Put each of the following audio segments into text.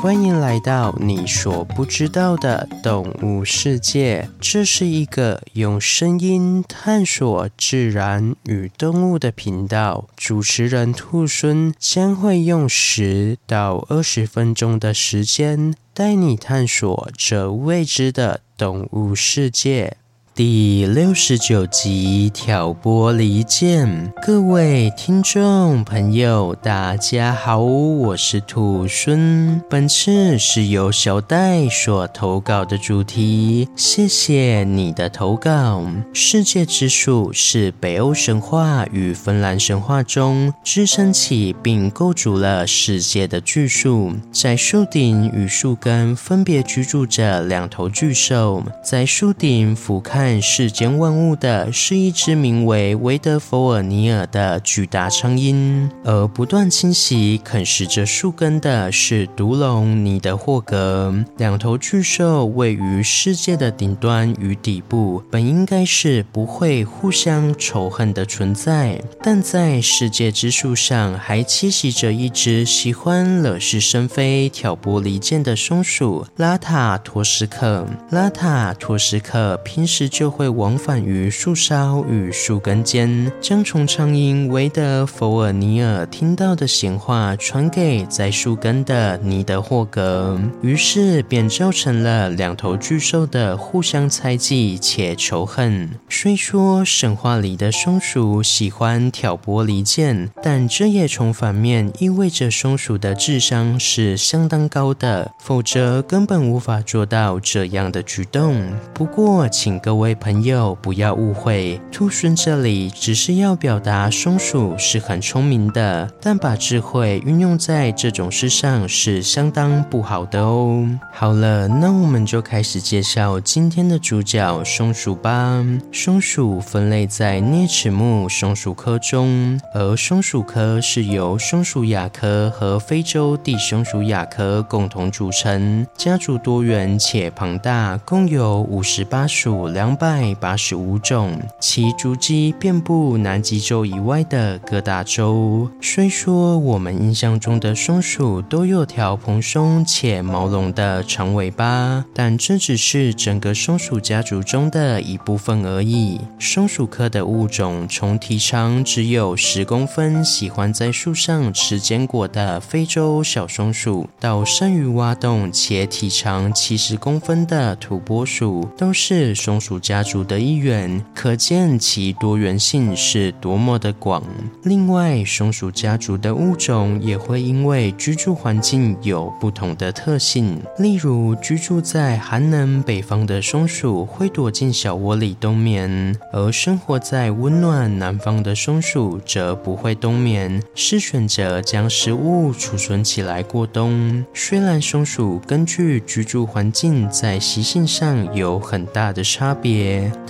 欢迎来到你所不知道的动物世界。这是一个用声音探索自然与动物的频道。主持人兔孙将会用十到二十分钟的时间，带你探索这未知的动物世界。第六十九集挑拨离间，各位听众朋友，大家好，我是兔孙。本次是由小戴所投稿的主题，谢谢你的投稿。世界之树是北欧神话与芬兰神话中支撑起并构筑了世界的巨树，在树顶与树根分别居住着两头巨兽，在树顶俯瞰。世间万物的是一只名为维德弗尔尼尔的巨大苍鹰，而不断侵袭啃食着树根的是毒龙尼德霍格。两头巨兽位于世界的顶端与底部，本应该是不会互相仇恨的存在，但在世界之树上还栖息着一只喜欢惹是生非、挑拨离间的松鼠拉塔托斯克。拉塔托斯克平时就会往返于树梢与树根间，将从苍蝇维德弗尔尼尔听到的闲话传给在树根的尼德霍格，于是便造成了两头巨兽的互相猜忌且仇恨。虽说神话里的松鼠喜欢挑拨离间，但这也从反面意味着松鼠的智商是相当高的，否则根本无法做到这样的举动。不过，请各位位朋友。不要误会，兔孙这里只是要表达松鼠是很聪明的，但把智慧运用在这种事上是相当不好的哦。好了，那我们就开始介绍今天的主角松鼠吧。松鼠分类在啮齿目松鼠科中，而松鼠科是由松鼠亚科和非洲地松鼠亚科共同组成，家族多元且庞大，共有五十八属两两百。八十五种，其足迹遍布南极洲以外的各大洲。虽说我们印象中的松鼠都有条蓬松且毛茸的长尾巴，但这只是整个松鼠家族中的一部分而已。松鼠科的物种，从体长只有十公分、喜欢在树上吃坚果的非洲小松鼠，到善于挖洞且体长七十公分的土拨鼠，都是松鼠家族的一员，可见其多元性是多么的广。另外，松鼠家族的物种也会因为居住环境有不同的特性，例如居住在寒冷北方的松鼠会躲进小窝里冬眠，而生活在温暖南方的松鼠则不会冬眠，是选择将食物储存起来过冬。虽然松鼠根据居住环境在习性上有很大的差别。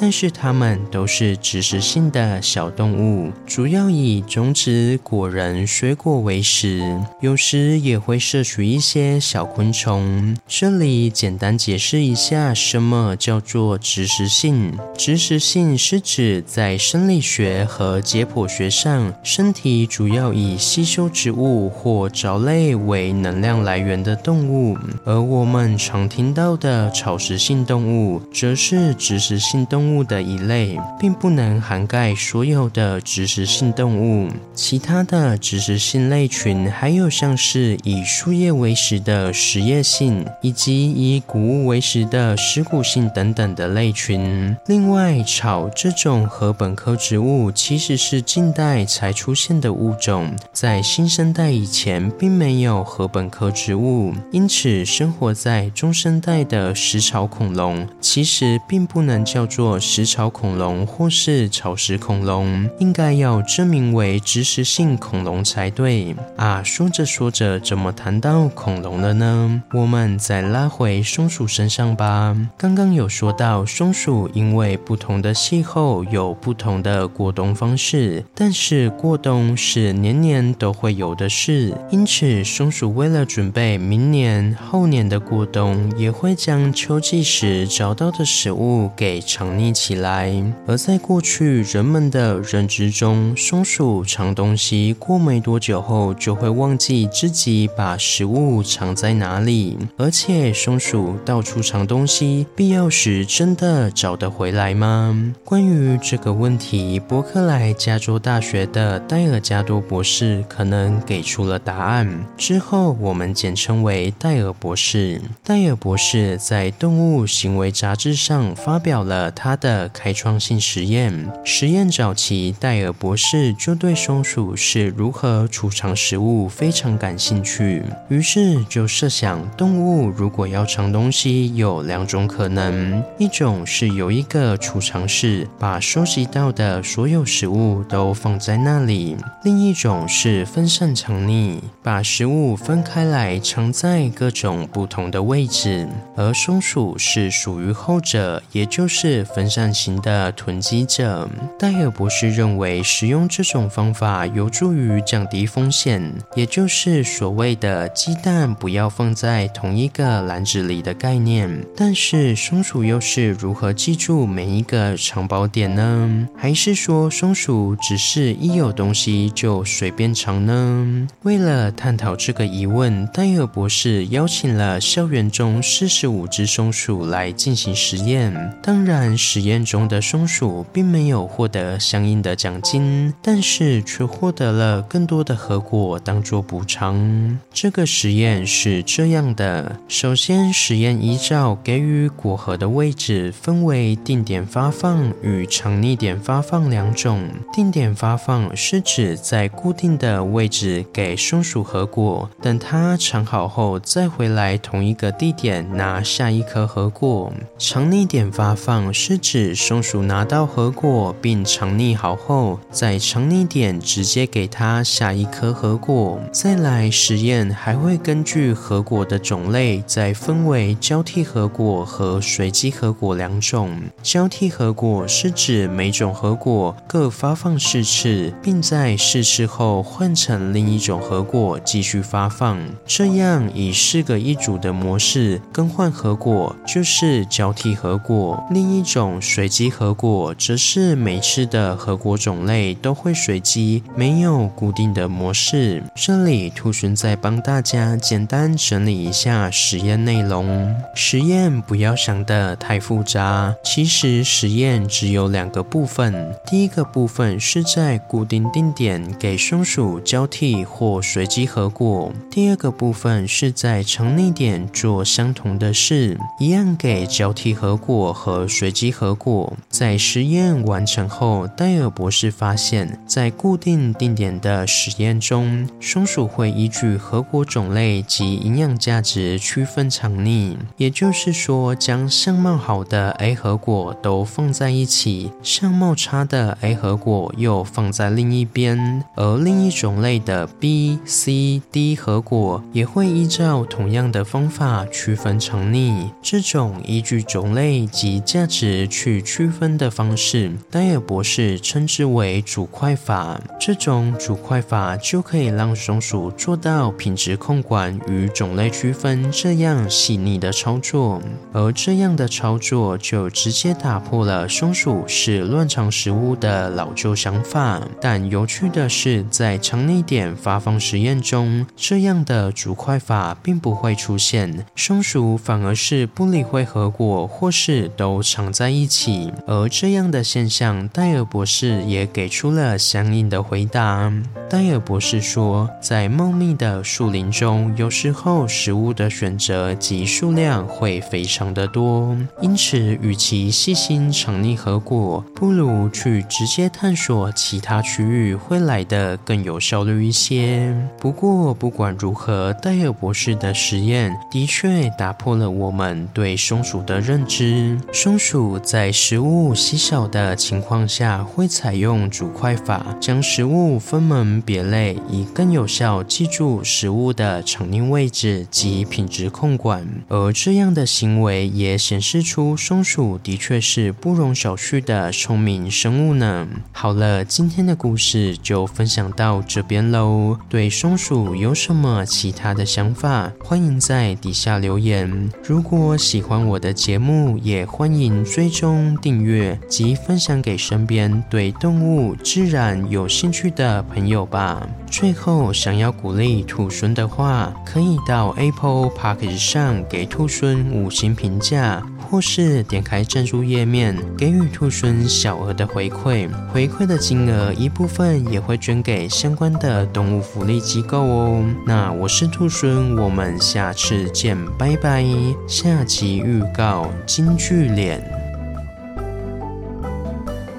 但是它们都是植食性的小动物，主要以种子、果仁、水果为食，有时也会摄取一些小昆虫。这里简单解释一下，什么叫做植食性？植食性是指在生理学和解剖学上，身体主要以吸收植物或藻类为能量来源的动物，而我们常听到的草食性动物，则是植食性动物。动物的一类，并不能涵盖所有的植食性动物。其他的植食性类群还有像是以树叶为食的食叶性，以及以谷物为食的食谷性等等的类群。另外，草这种禾本科植物其实是近代才出现的物种，在新生代以前并没有禾本科植物，因此生活在中生代的食草恐龙其实并不能叫做。食草恐龙或是草食恐龙，应该要证明为植食性恐龙才对啊！说着说着，怎么谈到恐龙了呢？我们再拉回松鼠身上吧。刚刚有说到，松鼠因为不同的气候有不同的过冬方式，但是过冬是年年都会有的事，因此松鼠为了准备明年、后年的过冬，也会将秋季时找到的食物给。给藏匿起来。而在过去人们的认知中，松鼠藏东西过没多久后就会忘记自己把食物藏在哪里，而且松鼠到处藏东西，必要时真的找得回来吗？关于这个问题，伯克莱加州大学的戴尔加多博士可能给出了答案。之后我们简称为戴尔博士。戴尔博士在《动物行为杂志》上发表表了他的开创性实验。实验早期，戴尔博士就对松鼠是如何储藏食物非常感兴趣，于是就设想，动物如果要藏东西，有两种可能：一种是有一个储藏室，把收集到的所有食物都放在那里；另一种是分散藏匿，把食物分开来藏在各种不同的位置。而松鼠是属于后者，也就是分散型的囤积者。戴尔博士认为，使用这种方法有助于降低风险，也就是所谓的“鸡蛋不要放在同一个篮子里”的概念。但是，松鼠又是如何记住每一个藏宝点呢？还是说，松鼠只是一有东西就随便藏呢？为了探讨这个疑问，戴尔博士邀请了校园中四十五只松鼠来进行实验。当然，实验中的松鼠并没有获得相应的奖金，但是却获得了更多的核果当做补偿。这个实验是这样的：首先，实验依照给予果核的位置分为定点发放与藏匿点发放两种。定点发放是指在固定的位置给松鼠核果，等它藏好后再回来同一个地点。拿下一颗核果。藏匿点发放是指松鼠拿到核果并藏匿好后，在藏匿点直接给它下一颗核果。再来实验还会根据核果的种类再分为交替核果和随机核果两种。交替核果是指每种核果各发放四次，并在四次后换成另一种核果继续发放。这样以四个一组的模式。更换核果就是交替核果，另一种随机核果则是每次的核果种类都会随机，没有固定的模式。这里兔猻再帮大家简单整理一下实验内容。实验不要想得太复杂，其实实验只有两个部分。第一个部分是在固定定点给松鼠交替或随机核果，第二个部分是在藏匿点做相同。的事，一样给交替核果和随机核果。在实验完成后，戴尔博士发现，在固定定点的实验中，松鼠会依据核果种类及营养价值区分藏匿。也就是说，将相貌好的 A 核果都放在一起，相貌差的 A 核果又放在另一边，而另一种类的 B、C、D 核果也会依照同样的方法区分。藏匿这种依据种类及价值去区分的方式，戴尔博士称之为主块法。这种主块法就可以让松鼠做到品质控管与种类区分这样细腻的操作，而这样的操作就直接打破了松鼠是乱藏食物的老旧想法。但有趣的是，在长内点发放实验中，这样的主块法并不会出现，松鼠。反而是不理会核果，或是都藏在一起，而这样的现象，戴尔博士也给出了相应的回答。戴尔博士说，在茂密的树林中，有时候食物的选择及数量会非常的多，因此，与其细心藏匿核果，不如去直接探索其他区域，会来得更有效率一些。不过，不管如何，戴尔博士的实验的确打破了我们对松鼠的认知。松鼠在食物稀少的情况下，会采用组块法，将食物分门别类，以更有效记住食物的藏匿位置及品质控管。而这样的行为也显示出松鼠的确是不容小觑的聪明生物呢。好了，今天的故事就分享到这边喽。对松鼠有什么其他的想法？欢迎在底下留言。如果喜欢我的节目，也欢迎追踪、订阅及分享给身边对动物、自然有兴趣的朋友吧。最后，想要鼓励兔孙的话，可以到 Apple Podcast 上给兔孙五星评价，或是点开赞助页面给予兔孙小额的回馈。回馈的金额一部分也会捐给相关的动物福利机构哦。那我是兔孙，我们下次见，拜拜。下集预告：京剧脸。